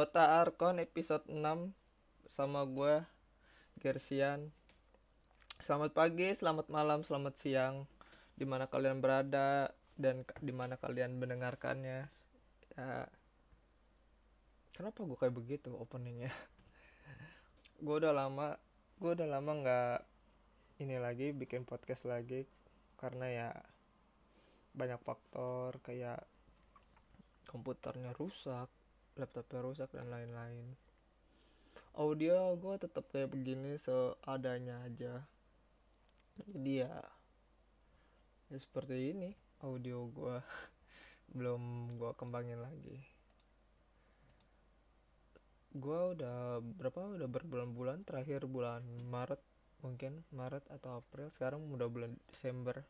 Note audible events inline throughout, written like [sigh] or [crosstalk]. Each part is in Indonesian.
Dota Arkon episode 6 sama gue Gersian. Selamat pagi, selamat malam, selamat siang di mana kalian berada dan di mana kalian mendengarkannya. Ya, kenapa gue kayak begitu openingnya? [laughs] gue udah lama, gue udah lama nggak ini lagi bikin podcast lagi karena ya banyak faktor kayak komputernya rusak laptopnya rusak dan lain-lain. Audio gue tetap kayak begini seadanya aja. Jadi ya ya seperti ini audio gue [laughs] belum gue kembangin lagi. Gue udah berapa? Udah berbulan-bulan terakhir bulan Maret mungkin Maret atau April. Sekarang udah bulan Desember.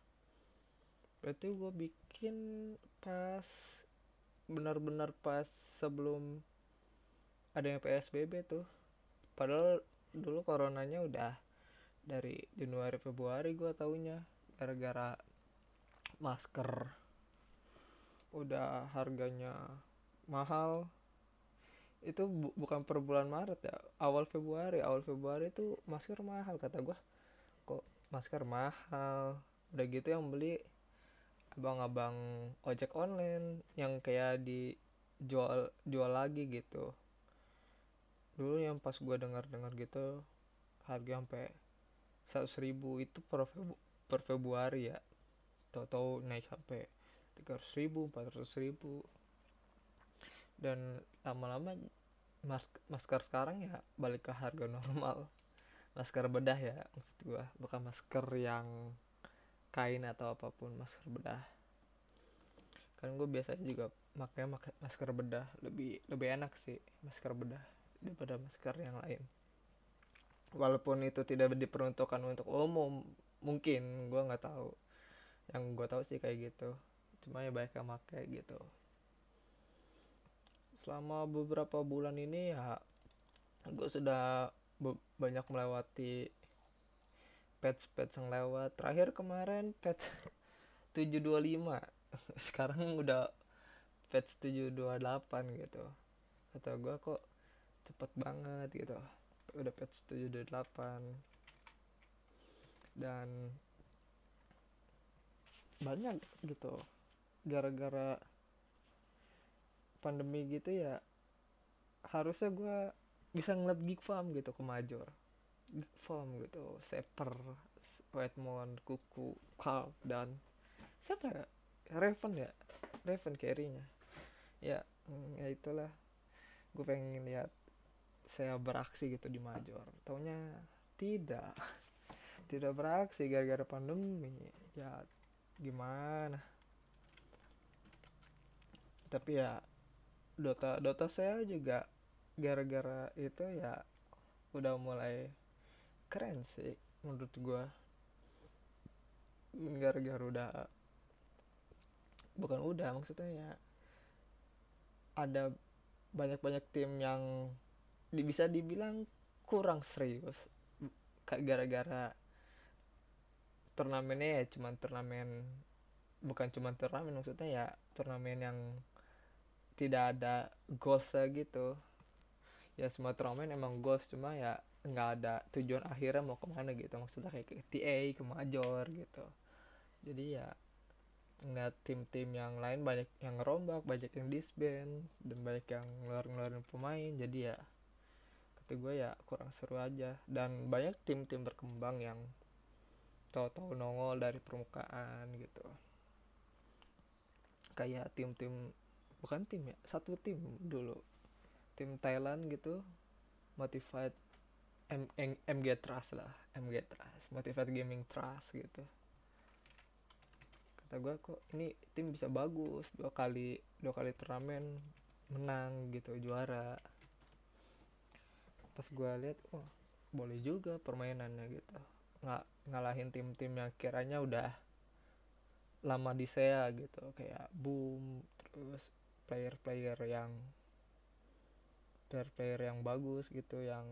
Berarti gue bikin pas benar-benar pas sebelum ada yang PSBB tuh. Padahal dulu coronanya udah dari Januari Februari gue taunya. Gara-gara masker udah harganya mahal. Itu bu bukan per bulan Maret ya awal Februari. Awal Februari itu masker mahal kata gue kok masker mahal? Udah gitu yang beli abang-abang ojek online yang kayak dijual jual lagi gitu. Dulu yang pas gue dengar dengar gitu harga sampai seratus ribu itu per, Febu per Februari ya. Tahu-tahu naik sampai tiga ratus ribu empat ratus ribu. Dan lama-lama mas masker sekarang ya balik ke harga normal. Masker bedah ya maksud gue bukan masker yang kain atau apa pun masker bedah. Kan gue biasanya juga makanya masker bedah lebih lebih enak sih masker bedah daripada masker yang lain. Walaupun itu tidak diperuntukkan untuk umum mungkin gue nggak tahu. Yang gue tahu sih kayak gitu cuma ya baik yang pakai gitu. Selama beberapa bulan ini ya gue sudah banyak melewati patch-patch yang lewat. Terakhir kemarin patch 725 [laughs] sekarang udah patch 728 gitu. Kata gue kok cepet banget gitu. Udah patch 728 dan banyak gitu. Gara-gara pandemi gitu ya harusnya gue bisa ngeliat gig farm gitu ke major form gitu. Seper Whitemon Kuku Kalp dan siapa ya? Raven ya? Raven carry-nya ya mm, ya itulah. Gue pengen lihat saya beraksi gitu di Major. Taunya tidak. [laughs] Tidak beraksi gara-gara pandemi. Ya gimana? Tapi ya Dota Dota saya juga gara-gara itu ya udah mulai keren sih menurut gue gara-gara udah bukan udah maksudnya ya ada banyak-banyak tim yang bisa dibilang kurang serius. Kayak gara-gara turnamennya ya cuman turnamen bukan cuman turnamen maksudnya ya turnamen yang tidak ada goalsnya gitu ya semua turnamen emang goals cuma ya nggak ada tujuan akhirnya mau ke mana gitu. Maksudnya kayak ke TA ke Major gitu. Jadi ya ngeliat tim-tim yang lain banyak yang ngerombak banyak yang disband dan banyak yang ngeluarin-ngeluarin pemain. Jadi ya kata gue ya kurang seru aja. Dan banyak tim-tim berkembang yang tahu-tahu nongol dari permukaan gitu. Kayak tim-tim bukan tim ya satu tim dulu tim Thailand gitu motivate M M MG Trust lah MG Trust Motivate Gaming Trust gitu. Kata gue kok ini tim bisa bagus dua kali dua kali turnamen menang gitu juara. Pas gue lihat oh boleh juga permainannya gitu. Nggak ngalahin tim-tim yang kiranya udah lama di SEA gitu kayak boom terus player-player yang player-player yang bagus gitu yang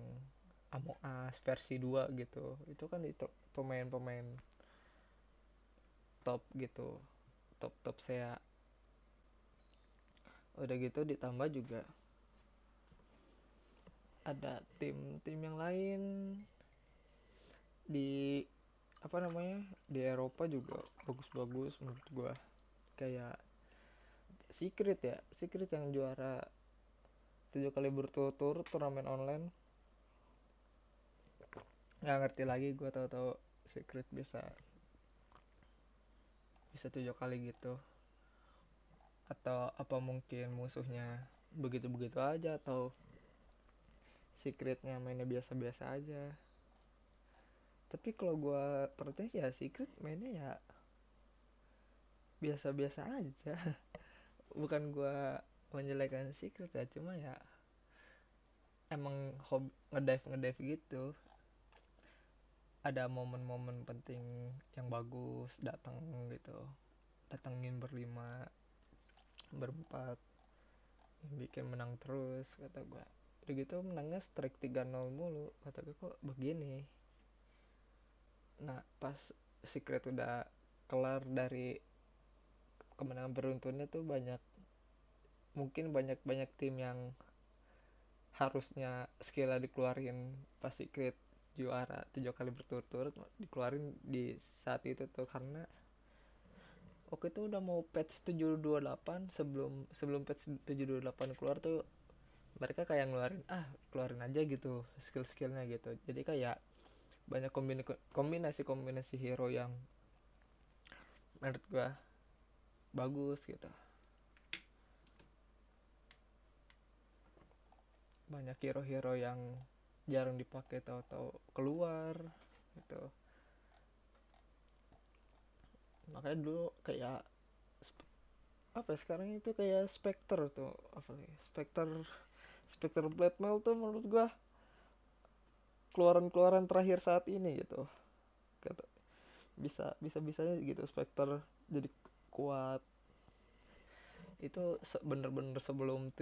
Among Us versi 2 gitu. Itu kan itu pemain-pemain top gitu top top saya udah gitu ditambah juga ada tim-tim yang lain di apa namanya di Eropa juga bagus-bagus menurut gua. Kayak Secret ya Secret yang juara tujuh kali berturut-turut turnamen online. Nggak ngerti lagi gua tahu-tahu Secret bisa bisa tujuh kali gitu. Atau apa mungkin musuhnya begitu-begitu aja atau secretnya mainnya biasa-biasa aja. Tapi kalau gue perhatiin ya secret mainnya ya biasa-biasa aja. [laughs] Bukan gue menjelekan secret ya cuma ya emang hobi ngedive ngedive gitu. Ada momen-momen penting yang bagus datang gitu. Datangin berlima berempat bikin menang terus kata gue udah gitu menangnya strike 3-0 mulu kata gue kok begini? Nah pas secret udah kelar dari kemenangan beruntunnya tuh banyak mungkin banyak banyak tim yang harusnya skillnya dikeluarin pas secret juara tujuh kali berturut-turut dikeluarin di saat itu tuh karena oke itu udah mau patch 728 sebelum sebelum patch 728 keluar tuh mereka kayak ngeluarin ah keluarin aja gitu skill-skillnya gitu. Jadi kayak banyak kombinasi kombinasi hero yang menurut gua bagus gitu banyak hero-hero yang jarang dipakai tahu-tahu keluar gitu. Makanya dulu kayak apa ya, sekarang itu kayak Spectre tuh apa nih Spectre Spectre Blade Mail tuh menurut gua keluaran-keluaran terakhir saat ini gitu. Kata bisa bisa bisanya gitu Spectre jadi kuat. Itu bener-bener sebelum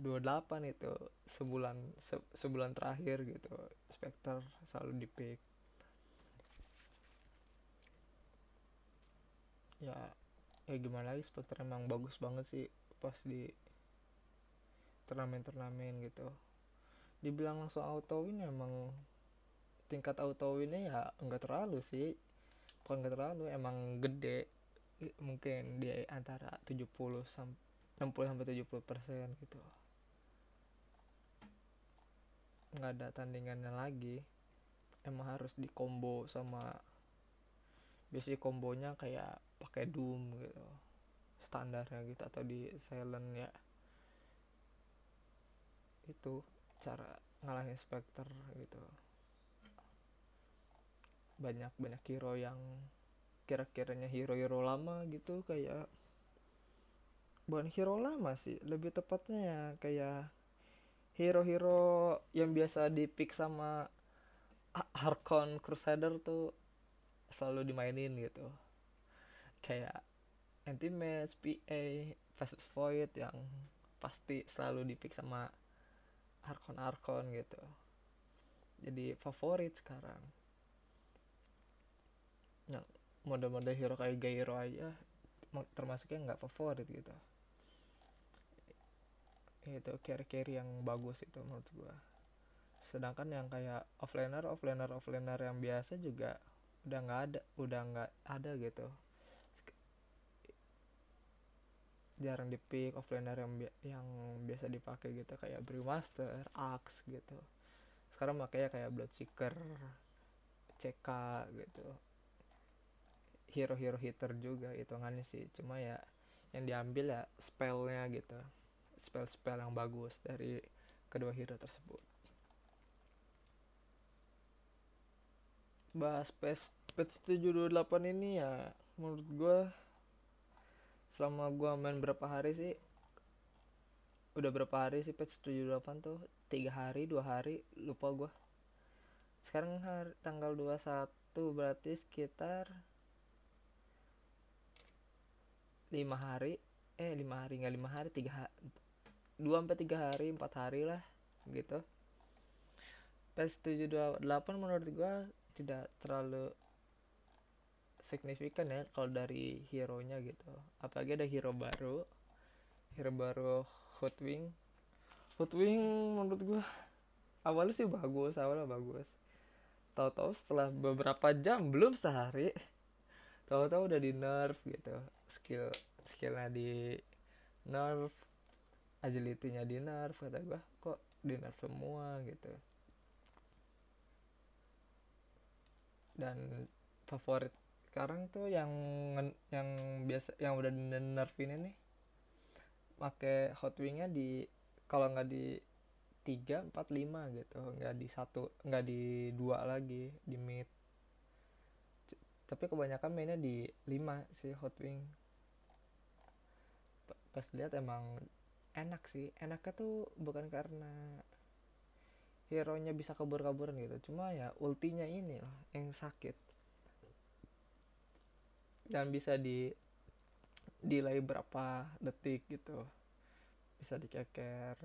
728 itu sebulan se, sebulan terakhir gitu Spectre selalu di pick. Ya ya gimana lagi Spectre emang bagus banget sih pas di turnamen-turnamen gitu. Dibilang langsung auto win emang tingkat auto winnya ya enggak terlalu sih. Bukan enggak terlalu emang gede. Mungkin di antara 70 sampai 60 sampai 70 persen gitu nggak ada tandingannya lagi emang harus di combo sama biasanya kombonya kayak pakai doom gitu standarnya gitu atau di silent ya. Itu cara ngalahin Spectre gitu. Banyak banyak hero yang kira-kiranya hero-hero lama gitu kayak bukan hero lama sih lebih tepatnya ya kayak hero-hero yang biasa dipick sama Harkon Crusader tuh selalu dimainin gitu. Kayak anti match PA versus Void yang pasti selalu dipick sama arkon arkon gitu. Jadi favorit sekarang. Nah mode-mode hero kayak Gairo aja termasuknya nggak favorit gitu itu carry-carry yang bagus itu menurut gua sedangkan yang kayak offlaner offlaner offlaner yang biasa juga udah nggak ada udah nggak ada gitu jarang di pick offlaner yang yang biasa dipakai gitu kayak Brewmaster, Axe gitu. Sekarang makanya kayak Bloodseeker, CK gitu. Hero-hero hitter juga hitungannya sih. Cuma ya yang diambil ya spellnya gitu. Spell-spell yang bagus dari kedua hero tersebut. Bahas patch patch 728 ini ya menurut gue selama gua main berapa hari sih udah berapa hari sih patch 78 tuh tiga hari dua hari lupa gua sekarang hari, tanggal 21 berarti sekitar lima hari eh lima hari nggak lima hari tiga dua sampai tiga hari empat hari lah gitu. Patch 728 menurut gua tidak terlalu signifikan ya kalau dari hero nya gitu. Apalagi ada hero baru hero baru Hotwing Hotwing menurut gua awalnya sih bagus awalnya bagus. Tahu-tahu setelah beberapa jam belum sehari tahu-tahu udah di nerf gitu. Skill skillnya di nerf agility-nya di nerf kata gue kok di nerf semua? Gitu. Dan favorit sekarang tuh yang yang biasa yang udah di nerf ini nih pakai hot wingnya di kalau nggak di tiga empat lima gitu nggak di satu nggak di dua lagi di mid. Tapi kebanyakan mainnya di lima sih hot wing. Pas lihat emang enak sih. Enaknya tuh bukan karena hero nya bisa kabur-kaburan gitu. Cuma ya ultinya ini loh yang sakit. Dan bisa di delay berapa detik gitu. Bisa dikeker.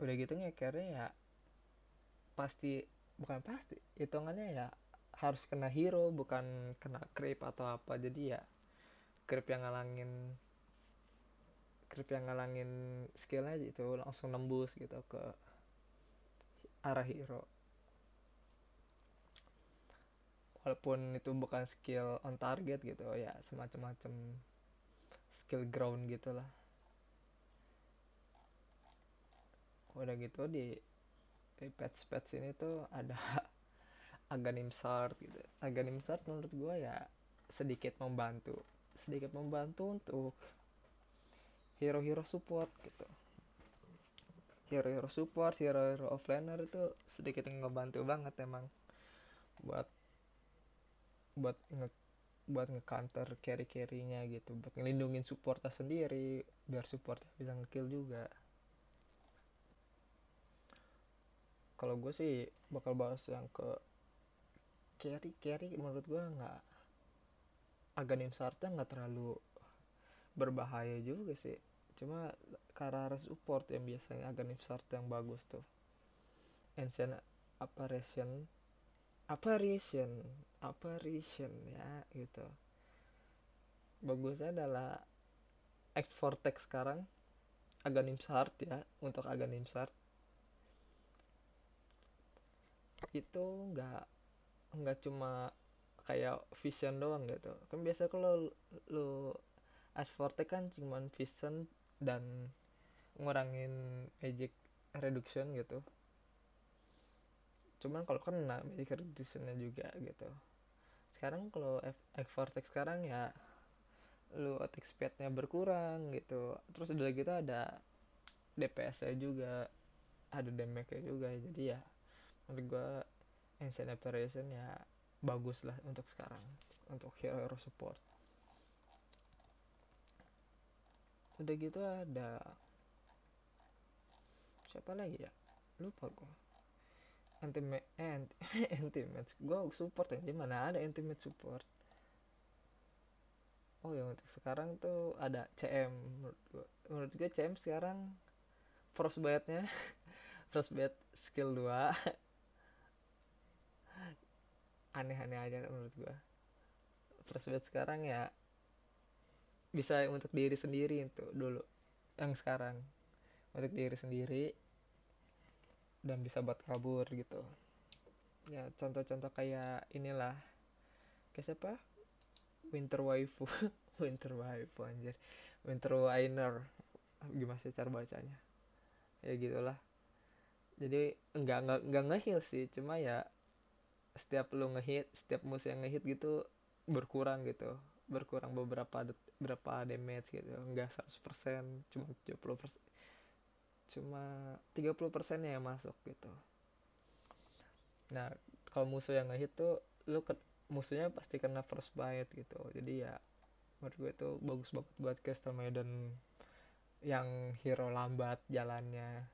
Udah gitu ngekernya ya pasti bukan pasti hitungannya ya harus kena hero bukan kena creep atau apa. Jadi ya creep yang ngalangin creep yang ngalangin skillnya itu langsung nembus gitu ke arah hero. Walaupun itu bukan skill on target gitu ya semacam-macam skill ground gitulah. Udah gitu di, di patch patch ini tuh ada [laughs] Aganim Sart gitu. Aganim Sart menurut gue ya sedikit membantu sedikit membantu untuk hero-hero support gitu. Hero-hero support hero-hero offlaner itu sedikit ngebantu banget emang buat buat nge buat nge-counter carry-carrynya gitu. Buat ngelindungin supportnya sendiri biar support bisa ngekill juga. Kalau gue sih bakal bahas yang ke carry carry menurut gue nggak Aganim Sarta nggak terlalu berbahaya juga sih cuma karena support yang biasanya Aganim Sarta yang bagus tuh. Ancient Apparition apparition apparition ya gitu. Bagusnya adalah Act Vortex sekarang Aganim Sart ya untuk Aganim Sart itu nggak nggak cuma kayak vision doang gitu. Kan biasa kalau lu As Vortex kan cuma vision dan ngurangin magic reduction gitu. Cuman kalau kena magic reductionnya juga gitu. Sekarang kalau F Vortex sekarang ya lu attack speednya berkurang gitu. Terus udah gitu ada DPS nya juga ada damage nya juga. Jadi ya menurut gua Ancient Apparition ya bagus lah untuk sekarang untuk hero, hero support udah gitu ada siapa lagi ya? Lupa gua. Anti eh, anti [laughs] gue support ya di mana ada anti match support. Oh ya untuk sekarang tuh ada CM menurut gue menurut gue CM sekarang frostbite-nya [laughs] frostbite skill 2 [laughs] aneh-aneh aja menurut gue frostbite sekarang ya bisa untuk diri sendiri itu dulu yang sekarang. Untuk diri sendiri dan bisa buat kabur gitu. Ya contoh-contoh kayak inilah kayak siapa? Winter waifu. [laughs] Winter waifu anjir. Winter winer. Gimana sih cara bacanya? Ya gitulah. Jadi enggak enggak enggak ngehil sih. Cuma ya setiap lu ngehit setiap musuh yang ngehit gitu berkurang gitu. Berkurang beberapa berapa damage gitu. Enggak 100% cuma 70% cuma 30% nya yang masuk gitu. Nah kalau musuh yang ngehit tuh lu ke, musuhnya pasti kena first bite gitu. Jadi ya menurut gue itu bagus banget buat custom Maiden yang hero lambat jalannya.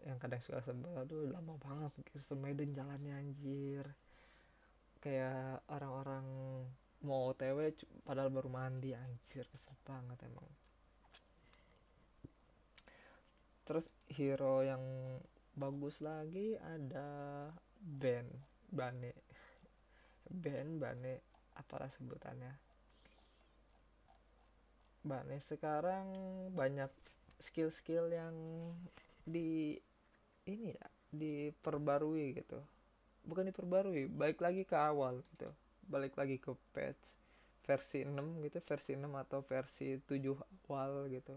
Yang kadang suka sebel aduh lama banget custom Maiden jalannya anjir. Kayak orang-orang mau otw padahal baru mandi anjir kesel banget emang. Terus hero yang bagus lagi ada Ben Bane. Ben Bane apalah sebutannya? Bane sekarang banyak skill-skill yang di ini ya diperbarui gitu. Bukan diperbarui balik lagi ke awal gitu balik lagi ke patch versi 6 gitu versi 6 atau versi 7 awal gitu.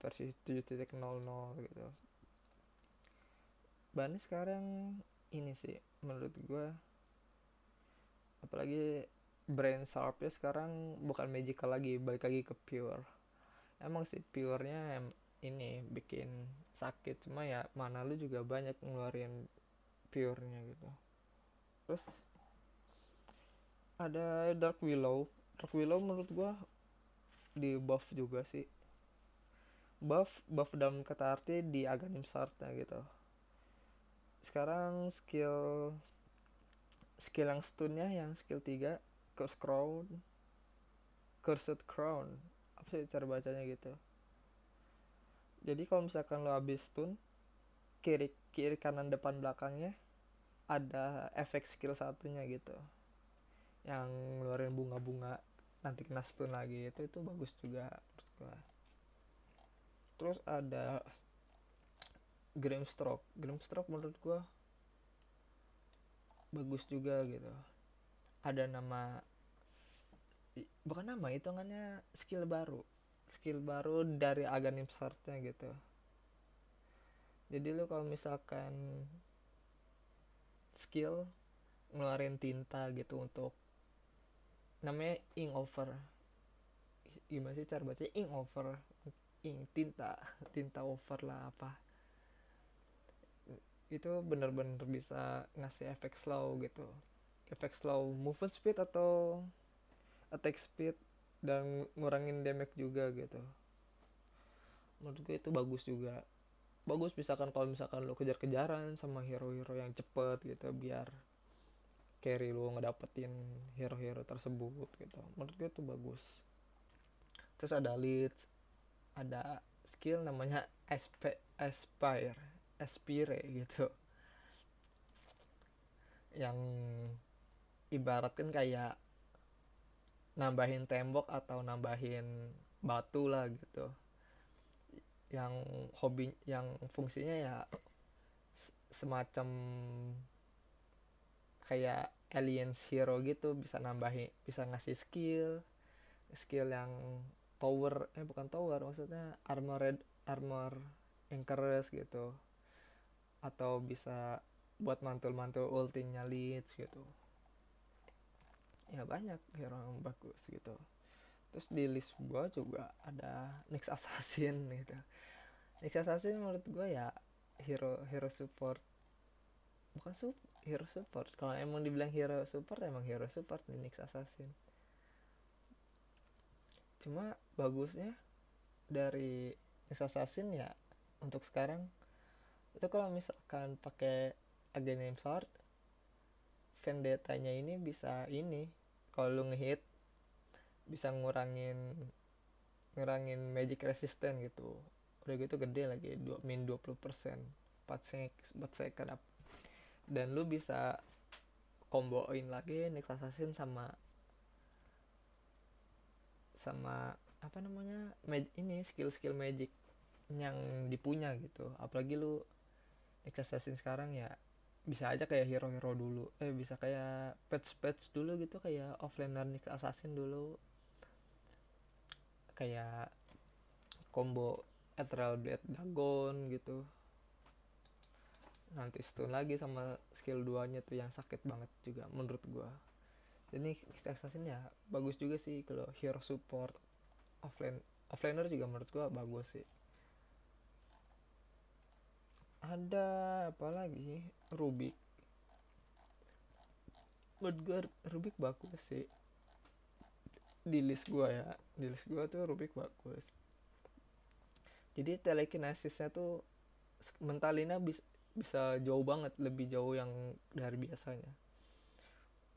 Versi 7.00 gitu. Bahannya sekarang ini sih menurut gue apalagi brand sharpnya sekarang bukan magical lagi balik lagi ke pure. Emang sih purenya ini bikin sakit cuma ya mana lu juga banyak ngeluarin purenya gitu. Terus ada dark willow. Dark willow menurut gua di buff juga sih. Buff buff dalam kata arti di aganim startnya gitu. Sekarang skill skill yang stunnya yang skill 3 curse crown. Cursed crown. Apa sih cara bacanya gitu? Jadi kalau misalkan lo habis stun kiri kiri kanan depan belakangnya ada efek skill satunya gitu yang ngeluarin bunga-bunga nanti kena stun lagi itu itu bagus juga menurut gua. Terus ada Grimstroke Grimstroke menurut gua bagus juga gitu. Ada nama bukan nama hitungannya skill baru. Skill baru dari Aganim Sartnya gitu. Jadi lu kalau misalkan skill ngeluarin tinta gitu untuk namanya ink over. Gimana sih cara baca ink over. Ink tinta. [laughs] Tinta over lah apa. Itu bener-bener bisa ngasih efek slow gitu. Efek slow movement speed atau attack speed dan ngurangin damage juga gitu. Menurut gue itu bagus juga. Bagus misalkan kalau misalkan lo kejar-kejaran sama hero-hero yang cepet gitu biar carry lu ngedapetin hero-hero tersebut gitu. Menurut gue itu bagus. Terus ada leads ada skill namanya asp aspire aspire gitu. Yang ibaratkan kayak nambahin tembok atau nambahin batu lah gitu. Yang hobi yang fungsinya ya semacam kayak alien hero gitu bisa nambahin bisa ngasih skill skill yang tower eh bukan tower maksudnya armored armor keras gitu. Atau bisa buat mantul-mantul ultinya leads gitu. Ya banyak hero yang bagus gitu. Terus di list gua juga ada Nyx Assassin [laughs] gitu. Nyx Assassin menurut gua ya hero hero support bukan sup hero support. Kalau emang dibilang hero support emang hero support nih Nyx Assassin. Cuma bagusnya dari Nyx Assassin ya untuk sekarang itu kalau misalkan pakai Aghanim Sword vendetta-nya ini bisa ini kalau lu ngehit bisa ngurangin ngurangin magic resistant gitu. Udah gitu gede lagi dua min 20% 4 sek 4 second up dan lu bisa komboin lagi Nyx Assassin sama sama apa namanya mag, ini skill-skill magic yang dipunya gitu. Apalagi lu Nyx Assassin sekarang ya bisa aja kayak hero-hero dulu. Eh bisa kayak patch-patch dulu gitu kayak offlaner Nyx Assassin dulu. Kayak combo Ethereal Blade Dagon gitu nanti stun lagi sama skill 2 nya tuh yang sakit banget juga menurut gua. Jadi Assassin ya bagus juga sih kalau hero support offlane offlaner juga menurut gua bagus sih. Ada apa lagi? Rubik. Menurut gua Rubik bagus sih. Di list gua ya di list gua tuh Rubik bagus. Jadi telekinesisnya tuh mentalina bisa bisa jauh banget lebih jauh yang dari biasanya.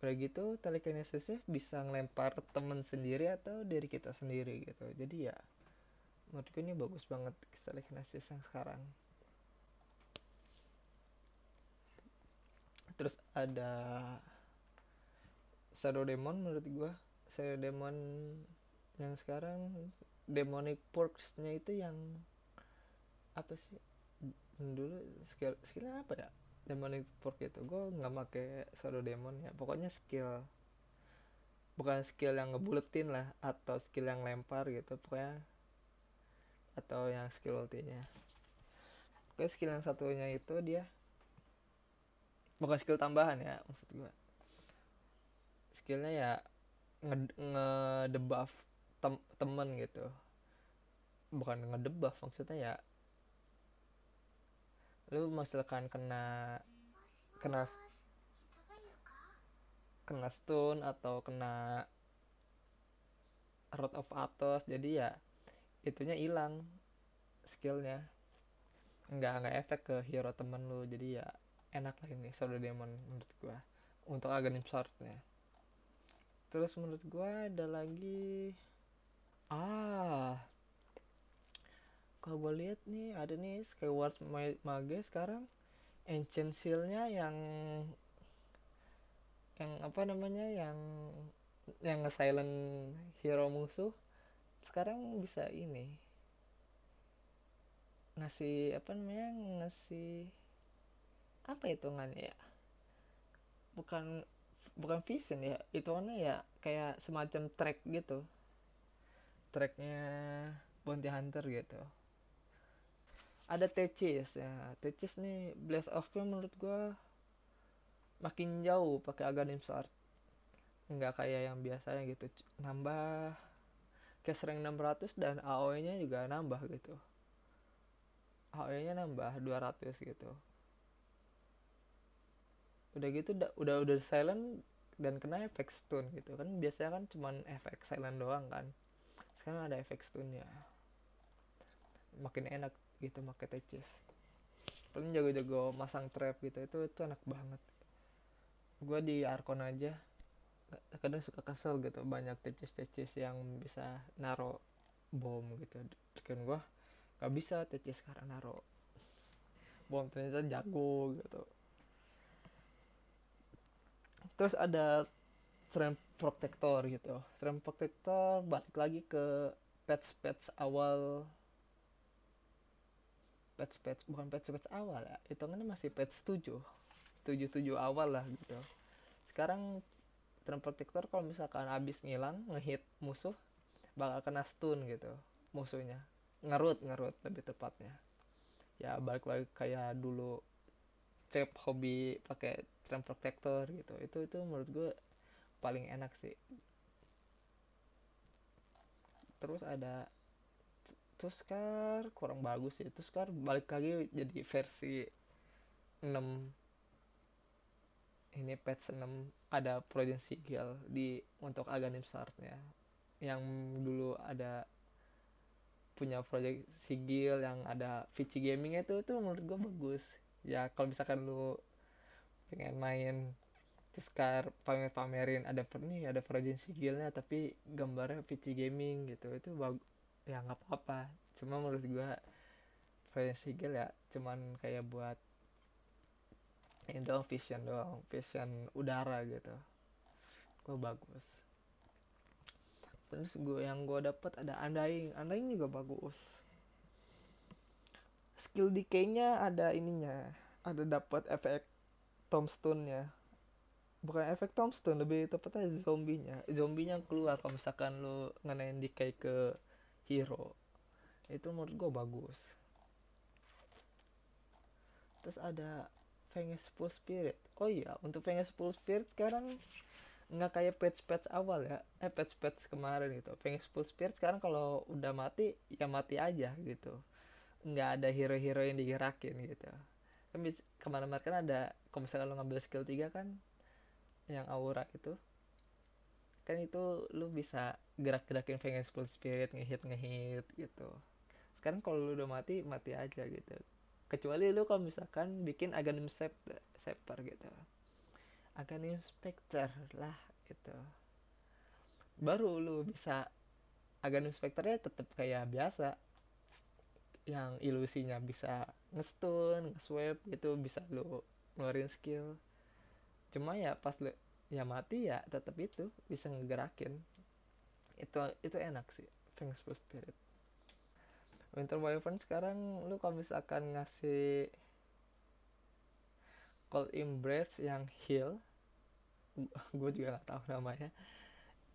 Udah gitu telekinesisnya bisa ngelempar temen sendiri atau dari kita sendiri gitu. Jadi ya menurutku ini bagus banget telekinesis yang sekarang. Terus ada Shadow Demon menurut gua. Shadow Demon yang sekarang demonic perks nya itu yang apa sih dulu skill skillnya apa ya? Demonic fork itu. Gue nggak pakai shadow demon ya. Pokoknya skill bukan skill yang ngebuletin lah atau skill yang lempar gitu. Pokoknya atau yang skill ultinya. Pokoknya skill yang satunya itu dia bukan skill tambahan ya maksud gue skillnya ya nge, nge tem temen gitu. Bukan nge debuff maksudnya ya lu misalkan kena kena kena stun atau kena Rod of Atos jadi ya itunya hilang skillnya. Nggak nggak efek ke hero temen lu jadi ya enak lah ini Shadow Demon menurut gua untuk Aghanim Swordnya. Terus menurut gua ada lagi ah kalau gue lihat nih ada nih Skyward Mage sekarang. Ancient Seal-nya yang yang apa namanya yang yang nge-silent hero musuh sekarang bisa ini. Ngasih apa namanya ngasih apa hitungannya ya? Bukan bukan vision ya hitungannya ya kayak semacam track gitu. Tracknya bounty hunter gitu ada Tecis ya. Tecis nih Blast of nya menurut gua makin jauh pakai Aghanim Sword nggak kayak yang biasanya gitu. Nambah kayak sering 600 dan AOE nya juga nambah gitu. AOE nya nambah 200 gitu. Udah gitu udah udah silent dan kena efek stun gitu. Kan biasanya kan cuman efek silent doang kan. Sekarang ada efek stunnya. Makin enak gitu pakai tecis. Paling jago-jago masang trap gitu itu itu enak banget. Gue di Arkon aja kadang suka kesel gitu banyak tecis-tecis yang bisa naro bom gitu. Kan gue gak bisa tecis karena naro bom ternyata jago gitu. Terus ada strength protector gitu. Strength protector balik lagi ke patch patch awal patch patch bukan patch patch awal ya. Hitungannya masih patch 7 tujuh tujuh awal lah gitu. Sekarang strength protector kalau misalkan abis ngilang ngehit musuh bakal kena stun gitu musuhnya. Ngerut ngerut lebih tepatnya. Ya balik lagi kayak dulu cep hobi pakai strength protector gitu. Itu itu menurut gue paling enak sih. Terus ada Tuskar kurang bagus ya Tuskar. Balik lagi jadi versi 6 ini patch 6 ada Projen Sigil di untuk Aghanim Swordnya yang dulu ada punya project Sigil yang ada Vici Gaming itu itu menurut gue bagus. Ya kalau misalkan lu pengen main terus kar pamer pamerin ada nih ada Project Sigilnya tapi gambarnya Vici Gaming gitu. Itu bagus ya nggak apa-apa. Cuma menurut gua Project Sigil ya cuman kayak buat ini doang vision doang vision udara gitu. Gua bagus. Terus gue yang gue dapat ada undying. Undying juga bagus. Skill decay-nya ada ininya ada dapat efek tombstone nya bukan efek tombstone lebih tepatnya zombinya zombinya keluar kalau misalkan lu ngenain decay ke hero. Itu menurut gue bagus. Terus ada Venus Full Spirit. Oh iya untuk Venus Full Spirit sekarang nggak kayak patch-patch awal ya. Eh patch-patch kemarin gitu. Venus Full Spirit sekarang kalau udah mati ya mati aja gitu. Nggak ada hero-hero yang digerakin gitu. Kan ke mana-mana kan ada kalau misalnya lo ngambil skill 3 kan yang aura itu kan itu lu bisa gerak-gerakin Venus Full Spirit ngehit ngehit gitu. Sekarang kalau lu udah mati mati aja gitu. Kecuali lu kalau misalkan bikin Aghanim Scepter gitu. Aghanim Spectre lah gitu. Baru lu bisa Aghanim Spectre ya tetap kayak biasa. Yang ilusinya bisa ngestun, nge-swipe gitu bisa lu ngeluarin skill. Cuma ya pas lu ya mati ya tetap itu bisa ngegerakin. Itu itu enak sih Full Spirit. Winter wyvern sekarang lu kalau misalkan ngasih cold embrace yang heal? [laughs] Gue juga gak tahu namanya.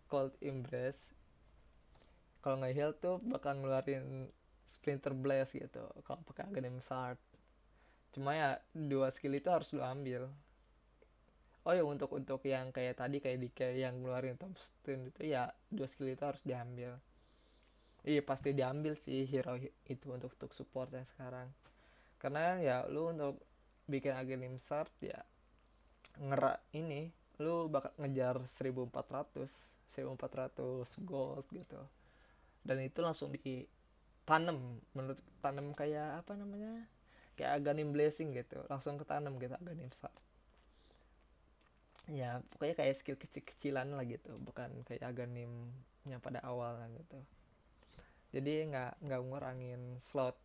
Cold embrace. Kalau nggak heal tuh bakal ngeluarin splinter blast gitu kalau pakai aghanim shard cuma ya dua skill itu harus lu ambil oh ya untuk untuk yang kayak tadi kayak di kayak yang ngeluarin tombstone itu ya dua skill itu harus diambil. Iya pasti diambil sih hero itu untuk untuk support yang sekarang. Karena ya lu untuk bikin aghanim shard ya ngerak ini lu bakal ngejar 1400 1400 gold gitu. Dan itu langsung ditanam menurut tanam kayak apa namanya? Kayak aganim blessing gitu langsung ketanam gitu aganim shard ya pokoknya kayak skill kecil-kecilan lah gitu bukan kayak aganimnya pada awal gitu. Jadi nggak nggak ngurangin slot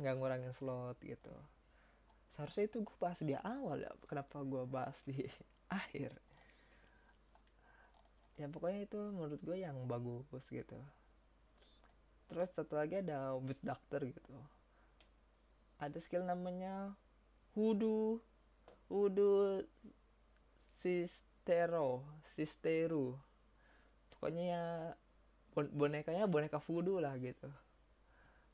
nggak ngurangin slot gitu. Seharusnya itu gue bahas di awal ya kenapa gue bahas di [laughs] akhir. Ya pokoknya itu menurut gue yang bagus gitu. Terus satu lagi ada witch doctor gitu. Ada skill namanya Hudu Hudu Sistero Sisteru. Pokoknya ya bonekanya boneka voodoo lah gitu.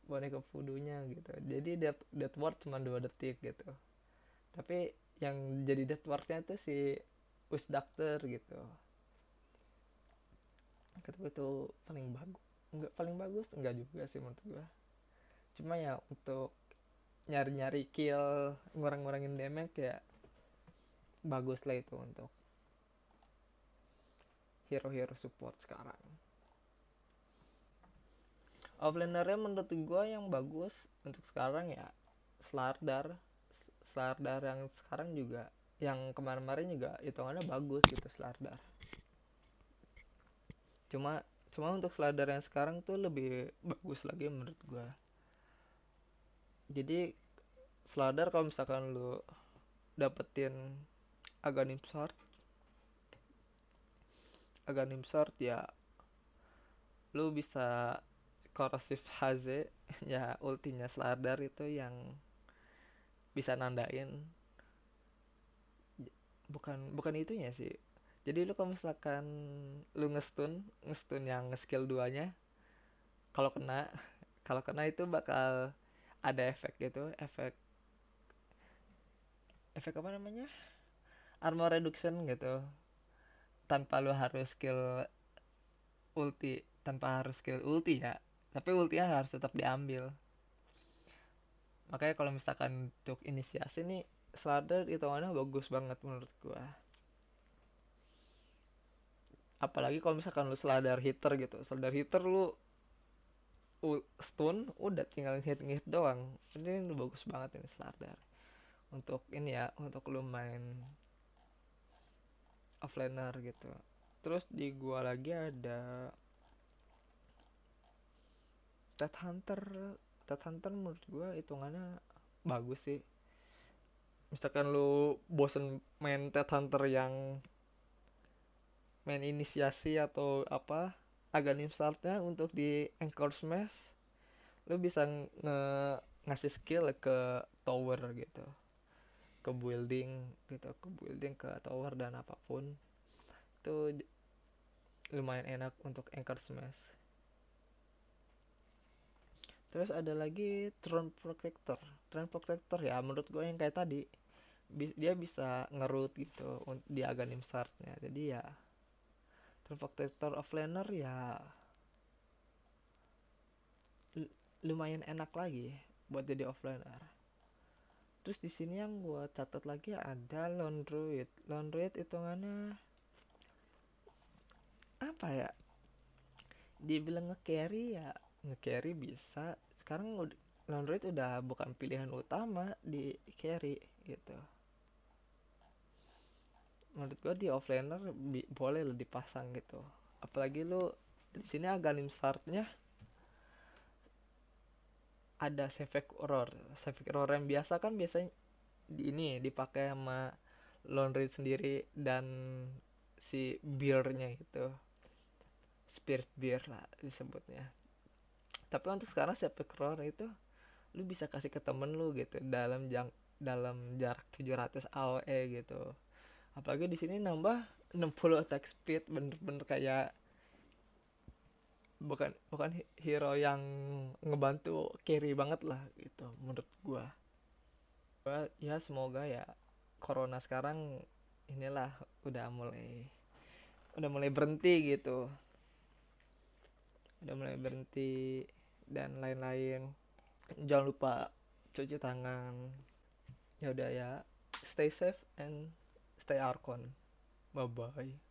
Boneka voodoo-nya gitu. Jadi death, death ward cuma dua detik gitu. Tapi yang jadi death ward-nya tuh si Wish Doctor gitu. Kata itu paling bagus enggak paling bagus enggak juga sih menurut gua. Cuma ya untuk nyari-nyari kill ngurang-ngurangin damage ya bagus lah itu untuk hero-hero support sekarang. Offlanernya menurut gue yang bagus untuk sekarang ya Slardar. Slardar yang sekarang juga yang kemarin-kemarin juga hitungannya bagus gitu Slardar. Cuma cuma untuk Slardar yang sekarang tuh lebih bagus lagi menurut gue jadi Slardar kalau misalkan lu dapetin Aganim Sword Aganim Sword ya. Lu bisa korosif Haze [laughs] ya ultinya Slardar itu yang bisa nandain. Bukan bukan itunya sih. Jadi lu kalau misalkan lu ngestun ngestun yang skill duanya kalau kena [laughs] kalau kena itu bakal ada efek gitu. Efek efek apa namanya armor reduction gitu. Tanpa lu harus skill ulti tanpa harus skill ulti ya tapi ultinya harus tetap diambil. Makanya kalau misalkan untuk inisiasi nih Slardar hitungannya bagus banget menurut gua. Apalagi kalau misalkan lu Slardar hitter gitu. Slardar hitter lu stun udah tinggal hit hit doang. Ini, bagus banget ini Slardar untuk ini ya untuk lu main offlaner gitu. Terus di gua lagi ada Ted Hunter. Ted Hunter menurut gue hitungannya bagus sih. Misalkan lu bosen main Ted Hunter yang main inisiasi atau apa agak startnya untuk di Anchor Smash lu bisa nge ngasih skill ke tower gitu ke building gitu ke building ke tower dan apa pun itu lumayan enak untuk Anchor Smash. Terus ada lagi Throne Protector. Throne Protector ya menurut gue yang kayak tadi dia bisa ngerut gitu di Aganim Startnya jadi ya Throne Protector offlaner ya lumayan enak lagi buat jadi offlaner terus di sini yang gue catat lagi ada Londroid Londroid hitungannya apa ya? Dibilang nge-carry ya nge-carry bisa. Sekarang Android udah bukan pilihan utama di carry gitu. Menurut gua di offlaner boleh lo dipasang gitu. Apalagi lu di sini aganim startnya ada Sevek Roar Sevek Roar yang biasa kan biasanya di ini dipakai sama laundry sendiri dan si beernya itu. Spirit beer lah disebutnya. Tapi untuk sekarang siapa keluar itu lu bisa kasih ke temen lu gitu dalam jang dalam jarak 700 AOE gitu. Apalagi di sini nambah 60 attack speed bener-bener kayak bukan bukan hero yang ngebantu carry banget lah gitu menurut gua. Gua ya semoga ya corona sekarang inilah udah mulai udah mulai berhenti gitu. Udah mulai berhenti dan lain-lain. Jangan lupa cuci tangan. Ya udah ya stay safe and stay arcon. Bye bye